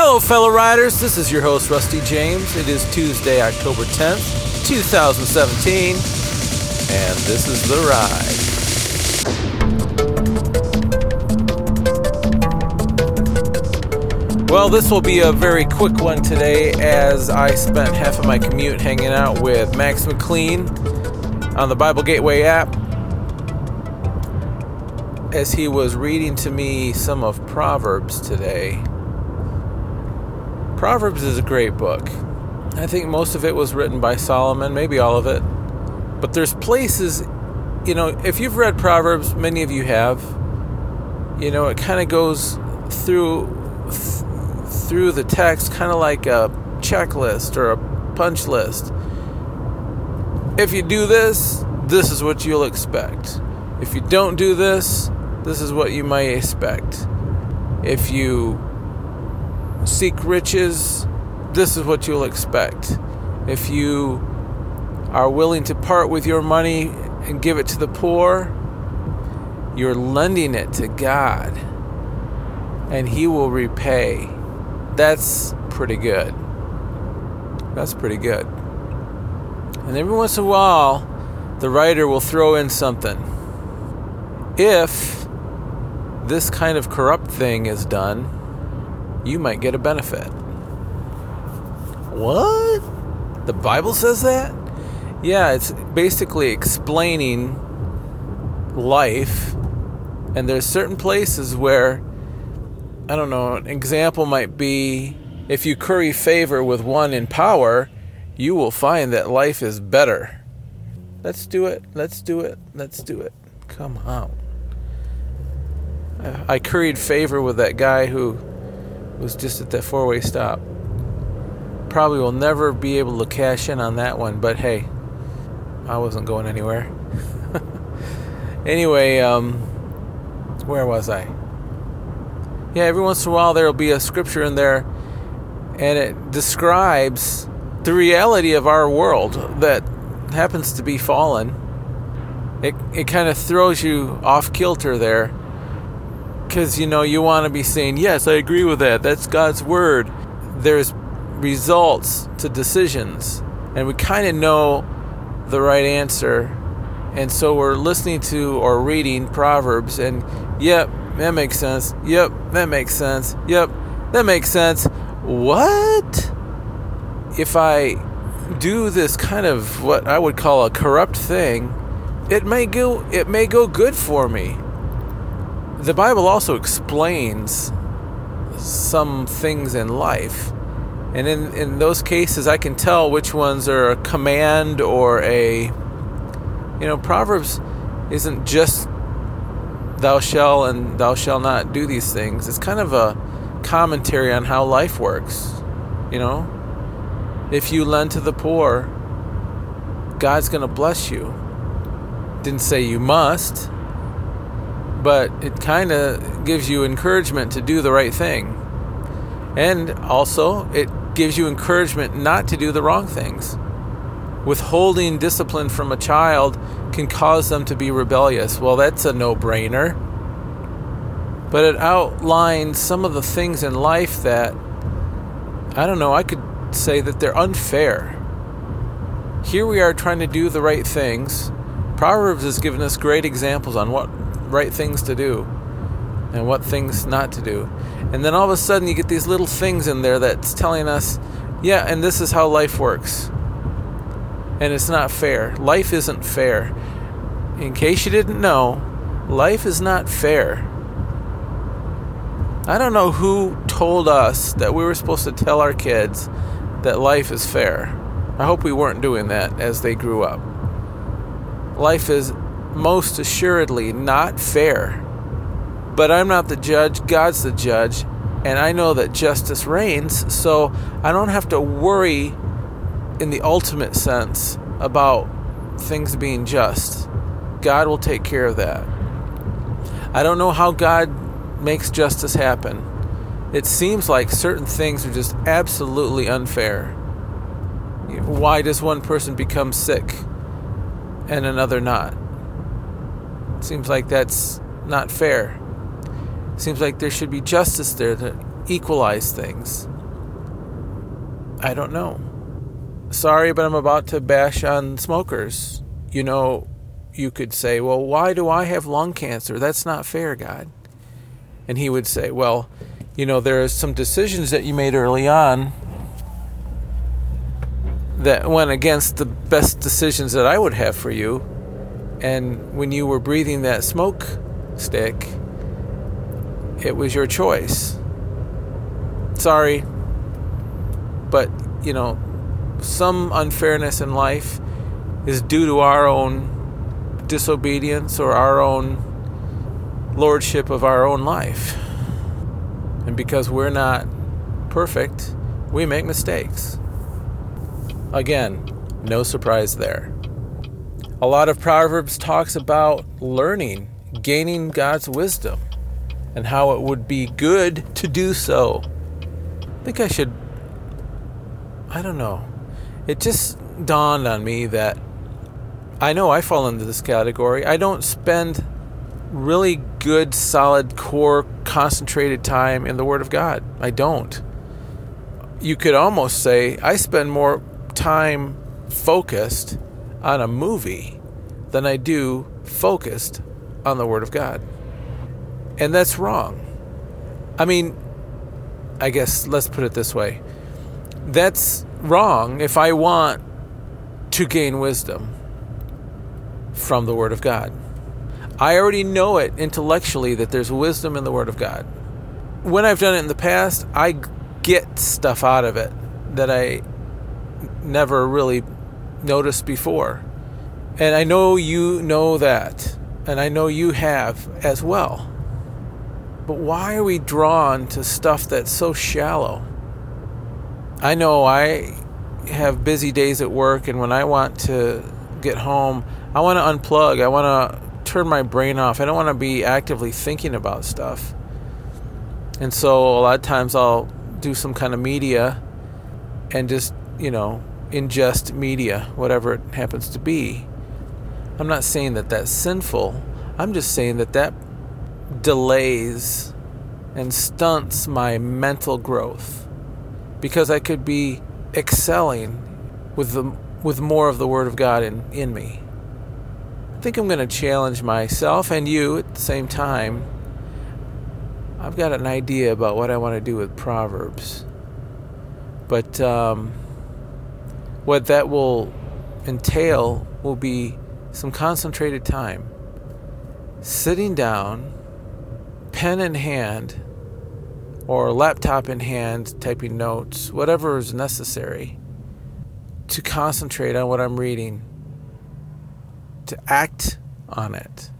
Hello, fellow riders. This is your host, Rusty James. It is Tuesday, October 10th, 2017, and this is The Ride. Well, this will be a very quick one today as I spent half of my commute hanging out with Max McLean on the Bible Gateway app as he was reading to me some of Proverbs today. Proverbs is a great book. I think most of it was written by Solomon, maybe all of it. But there's places, you know, if you've read Proverbs, many of you have, you know, it kind of goes through th- through the text kind of like a checklist or a punch list. If you do this, this is what you'll expect. If you don't do this, this is what you might expect. If you seek riches, this is what you'll expect. If you are willing to part with your money and give it to the poor, you're lending it to God and He will repay. That's pretty good. That's pretty good. And every once in a while, the writer will throw in something. If this kind of corrupt thing is done, you might get a benefit. What? The Bible says that? Yeah, it's basically explaining life. And there's certain places where, I don't know, an example might be if you curry favor with one in power, you will find that life is better. Let's do it. Let's do it. Let's do it. Come on. I curried favor with that guy who was just at that four way stop. Probably will never be able to cash in on that one, but hey, I wasn't going anywhere. anyway, um, where was I? Yeah, every once in a while there'll be a scripture in there and it describes the reality of our world that happens to be fallen. It, it kind of throws you off kilter there because you know you want to be saying yes i agree with that. That's god's word. There's results to decisions and we kind of know the right answer. And so we're listening to or reading proverbs and yep that makes sense. Yep that makes sense. Yep that makes sense. What if i do this kind of what i would call a corrupt thing it may go it may go good for me the Bible also explains some things in life. And in, in those cases, I can tell which ones are a command or a. You know, Proverbs isn't just thou shall and thou shall not do these things. It's kind of a commentary on how life works. You know, if you lend to the poor, God's going to bless you. Didn't say you must but it kind of gives you encouragement to do the right thing. And also, it gives you encouragement not to do the wrong things. Withholding discipline from a child can cause them to be rebellious. Well, that's a no brainer. But it outlines some of the things in life that, I don't know, I could say that they're unfair. Here we are trying to do the right things. Proverbs has given us great examples on what right things to do and what things not to do. And then all of a sudden you get these little things in there that's telling us, yeah, and this is how life works. And it's not fair. Life isn't fair. In case you didn't know, life is not fair. I don't know who told us that we were supposed to tell our kids that life is fair. I hope we weren't doing that as they grew up. Life is most assuredly not fair. But I'm not the judge, God's the judge, and I know that justice reigns, so I don't have to worry in the ultimate sense about things being just. God will take care of that. I don't know how God makes justice happen. It seems like certain things are just absolutely unfair. Why does one person become sick and another not? Seems like that's not fair. Seems like there should be justice there. to equalize things? I don't know. Sorry, but I'm about to bash on smokers. You know, you could say, well, why do I have lung cancer? That's not fair, God. And he would say, well, you know, there are some decisions that you made early on that went against the best decisions that I would have for you. And when you were breathing that smoke stick, it was your choice. Sorry, but you know, some unfairness in life is due to our own disobedience or our own lordship of our own life. And because we're not perfect, we make mistakes. Again, no surprise there. A lot of Proverbs talks about learning, gaining God's wisdom, and how it would be good to do so. I think I should, I don't know. It just dawned on me that I know I fall into this category. I don't spend really good, solid, core, concentrated time in the Word of God. I don't. You could almost say I spend more time focused on a movie than I do focused on the Word of God. And that's wrong. I mean, I guess let's put it this way that's wrong if I want to gain wisdom from the Word of God. I already know it intellectually that there's wisdom in the Word of God. When I've done it in the past, I get stuff out of it that I never really noticed before. And I know you know that, and I know you have as well. But why are we drawn to stuff that's so shallow? I know I have busy days at work, and when I want to get home, I want to unplug. I want to turn my brain off. I don't want to be actively thinking about stuff. And so a lot of times I'll do some kind of media and just, you know, ingest media, whatever it happens to be. I'm not saying that that's sinful. I'm just saying that that delays and stunts my mental growth because I could be excelling with the with more of the word of God in, in me. I think I'm going to challenge myself and you at the same time. I've got an idea about what I want to do with Proverbs. But um, what that will entail will be some concentrated time. Sitting down, pen in hand, or laptop in hand, typing notes, whatever is necessary to concentrate on what I'm reading, to act on it,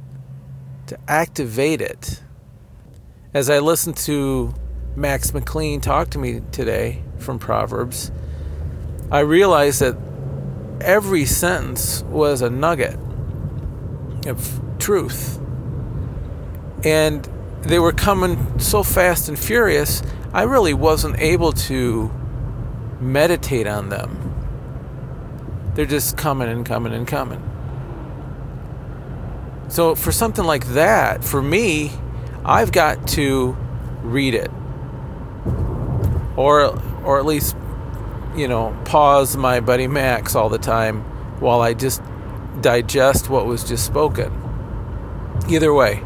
to activate it. As I listened to Max McLean talk to me today from Proverbs, I realized that every sentence was a nugget of truth. And they were coming so fast and furious, I really wasn't able to meditate on them. They're just coming and coming and coming. So, for something like that, for me, I've got to read it. Or, or at least you know, pause my buddy Max all the time while I just digest what was just spoken. Either way,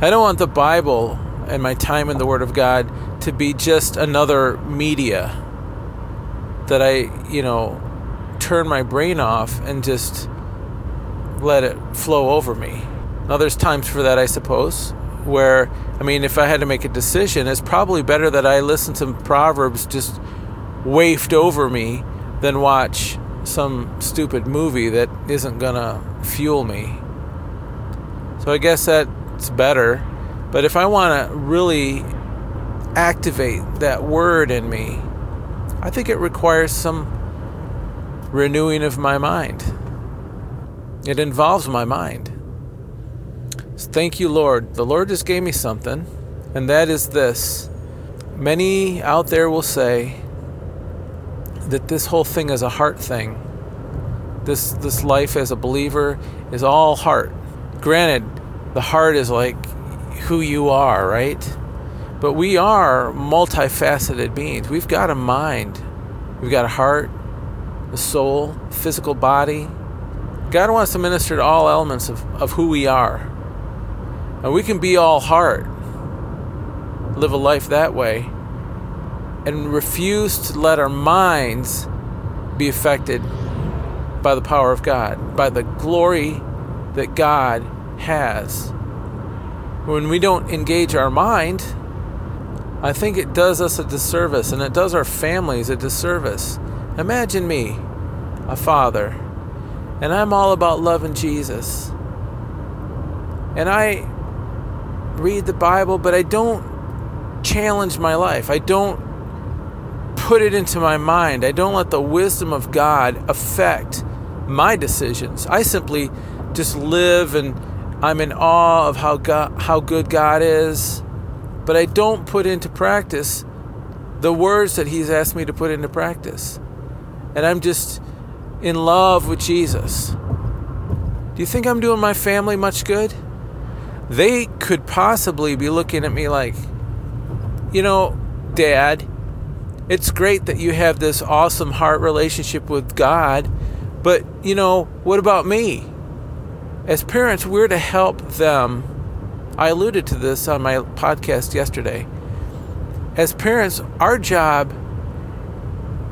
I don't want the Bible and my time in the Word of God to be just another media that I, you know, turn my brain off and just let it flow over me. Now, there's times for that, I suppose, where, I mean, if I had to make a decision, it's probably better that I listen to Proverbs just wafted over me than watch some stupid movie that isn't gonna fuel me. So I guess that's better. But if I want to really activate that word in me, I think it requires some renewing of my mind. It involves my mind. So thank you, Lord. The Lord just gave me something, and that is this. Many out there will say, that this whole thing is a heart thing. This this life as a believer is all heart. Granted, the heart is like who you are, right? But we are multifaceted beings. We've got a mind, we've got a heart, a soul, physical body. God wants to minister to all elements of, of who we are. And we can be all heart, live a life that way, and refuse to let our minds be affected by the power of God, by the glory that God has. When we don't engage our mind, I think it does us a disservice and it does our families a disservice. Imagine me, a father, and I'm all about loving Jesus. And I read the Bible, but I don't challenge my life. I don't put it into my mind. I don't let the wisdom of God affect my decisions. I simply just live and I'm in awe of how God, how good God is, but I don't put into practice the words that He's asked me to put into practice. And I'm just in love with Jesus. Do you think I'm doing my family much good? They could possibly be looking at me like, you know, Dad, it's great that you have this awesome heart relationship with God, but, you know, what about me? As parents, we're to help them. I alluded to this on my podcast yesterday. As parents, our job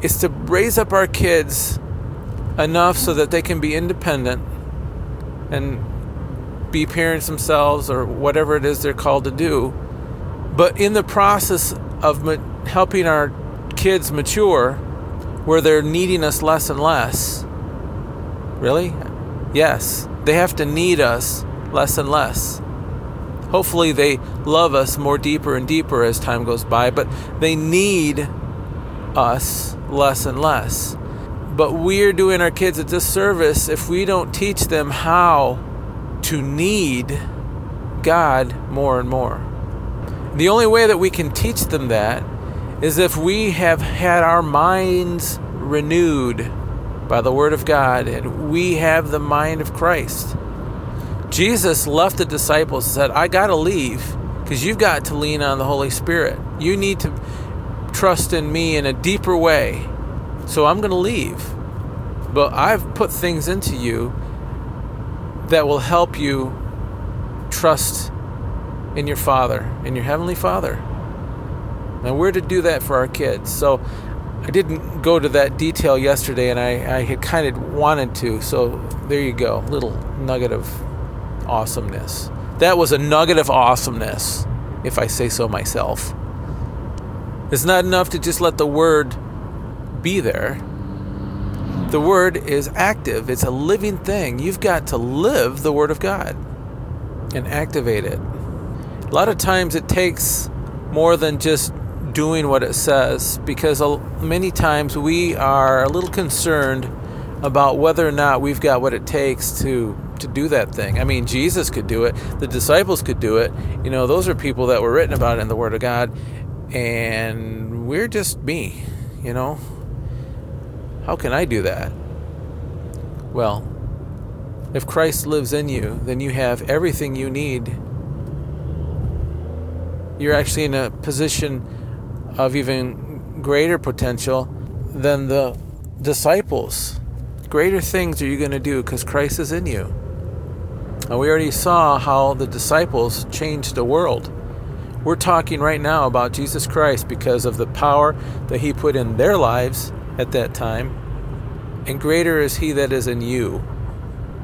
is to raise up our kids enough so that they can be independent and be parents themselves or whatever it is they're called to do. But in the process of helping our kids mature, where they're needing us less and less, really? Yes, they have to need us less and less. Hopefully, they love us more deeper and deeper as time goes by, but they need us less and less. But we're doing our kids a disservice if we don't teach them how to need God more and more. The only way that we can teach them that is if we have had our minds renewed by the Word of God and we have the mind of Christ. Jesus left the disciples and said, I got to leave because you've got to lean on the Holy Spirit. You need to trust in me in a deeper way. So I'm going to leave. But I've put things into you that will help you trust in your Father, in your Heavenly Father. Now, we're to do that for our kids. So I didn't go to that detail yesterday, and I, I had kind of wanted to. So there you go, little nugget of awesomeness. That was a nugget of awesomeness, if I say so myself. It's not enough to just let the word be there. The word is active, it's a living thing. You've got to live the word of God and activate it. A lot of times it takes more than just doing what it says because many times we are a little concerned about whether or not we've got what it takes to to do that thing. I mean, Jesus could do it. The disciples could do it. You know, those are people that were written about in the Word of God, and we're just me. You know, how can I do that? Well, if Christ lives in you, then you have everything you need. You're actually in a position of even greater potential than the disciples. Greater things are you going to do because Christ is in you. And we already saw how the disciples changed the world. We're talking right now about Jesus Christ because of the power that He put in their lives at that time. And greater is He that is in you.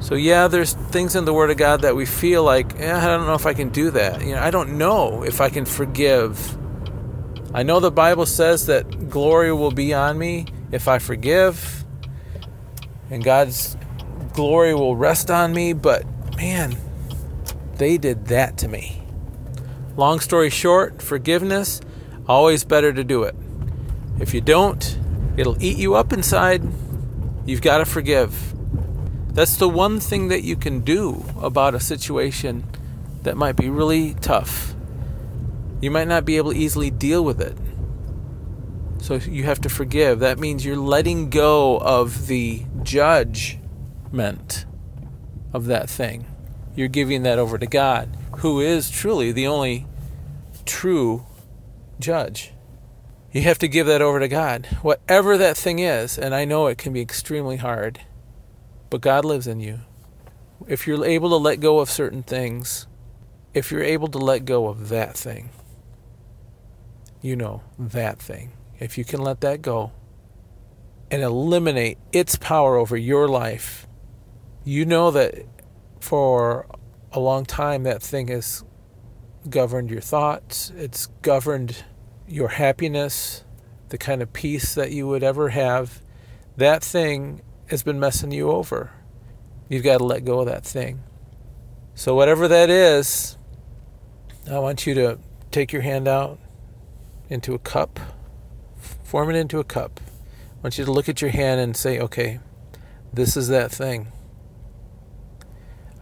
So, yeah, there's things in the Word of God that we feel like, eh, I don't know if I can do that. You know, I don't know if I can forgive I know the Bible says that glory will be on me if I forgive, and God's glory will rest on me, but man, they did that to me. Long story short, forgiveness, always better to do it. If you don't, it'll eat you up inside. You've got to forgive. That's the one thing that you can do about a situation that might be really tough you might not be able to easily deal with it. So you have to forgive. That means you're letting go of the judgment of that thing. You're giving that over to God, who is truly the only true judge. You have to give that over to God. Whatever that thing is, and I know it can be extremely hard, but God lives in you. If you're able to let go of certain things, if you're able to let go of that thing, you know, that thing, if you can let that go and eliminate its power over your life, you know that for a long time that thing has governed your thoughts, it's governed your happiness, the kind of peace that you would ever have. That thing has been messing you over. You've got to let go of that thing. So, whatever that is, I want you to take your hand out into a cup, form it into a cup. I want you to look at your hand and say, okay, this is that thing.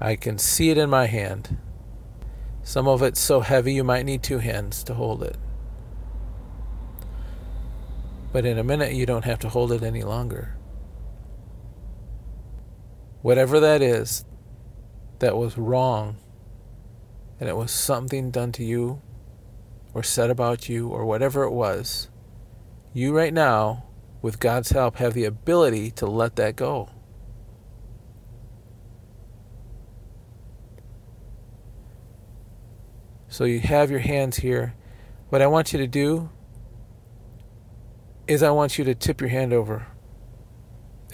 I can see it in my hand. Some of it's so heavy you might need two hands to hold it. But in a minute, you don't have to hold it any longer. Whatever that is that was wrong, and it was something done to you, or said about you, or whatever it was, you right now, with God's help, have the ability to let that go. So you have your hands here. What I want you to do is I want you to tip your hand over.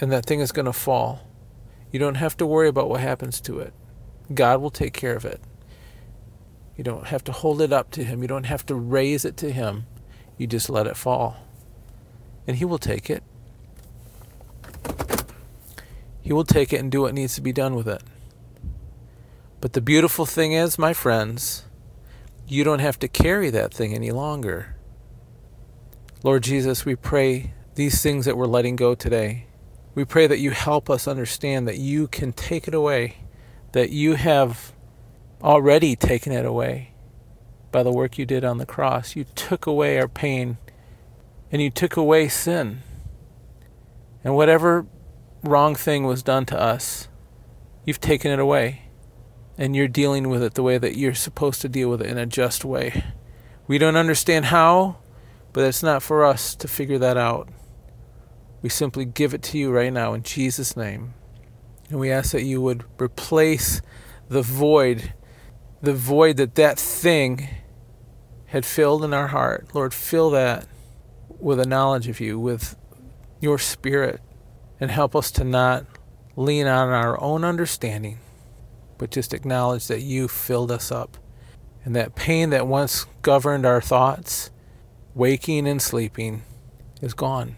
And that thing is going to fall. You don't have to worry about what happens to it. God will take care of it. You don't have to hold it up to Him. You don't have to raise it to Him. You just let it fall. And He will take it. He will take it and do what needs to be done with it. But the beautiful thing is, my friends, you don't have to carry that thing any longer. Lord Jesus, we pray these things that we're letting go today. We pray that you help us understand that you can take it away, that you have already taken it away by the work you did on the cross. You took away our pain and you took away sin. And whatever wrong thing was done to us, you've taken it away and you're dealing with it the way that you're supposed to deal with it in a just way. We don't understand how, but it's not for us to figure that out. We simply give it to you right now in Jesus' name. And we ask that you would replace the void, the void that that thing had filled in our heart. Lord, fill that with a knowledge of you, with your spirit, and help us to not lean on our own understanding, but just acknowledge that you filled us up. And that pain that once governed our thoughts, waking and sleeping, is gone.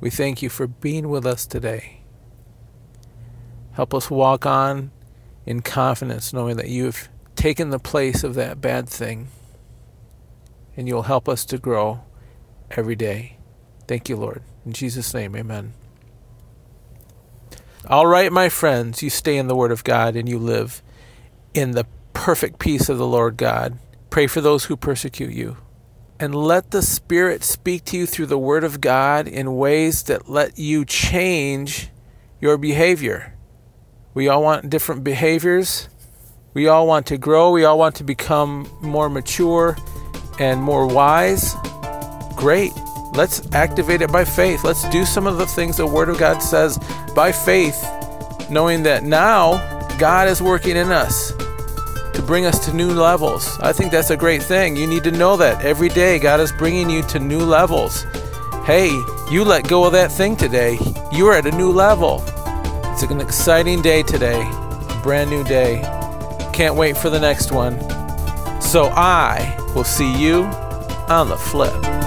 We thank you for being with us today. Help us walk on in confidence, knowing that you've taken the place of that bad thing, and you'll help us to grow every day. Thank you, Lord. In Jesus' name, amen. All right, my friends, you stay in the Word of God and you live in the perfect peace of the Lord God. Pray for those who persecute you. And let the Spirit speak to you through the Word of God in ways that let you change your behavior. We all want different behaviors. We all want to grow. We all want to become more mature and more wise. Great. Let's activate it by faith. Let's do some of the things the Word of God says by faith, knowing that now God is working in us to bring us to new levels. I think that's a great thing. You need to know that every day God is bringing you to new levels. Hey, you let go of that thing today. You are at a new level. It's an exciting day today, a brand new day. Can't wait for the next one. So I will see you on the flip.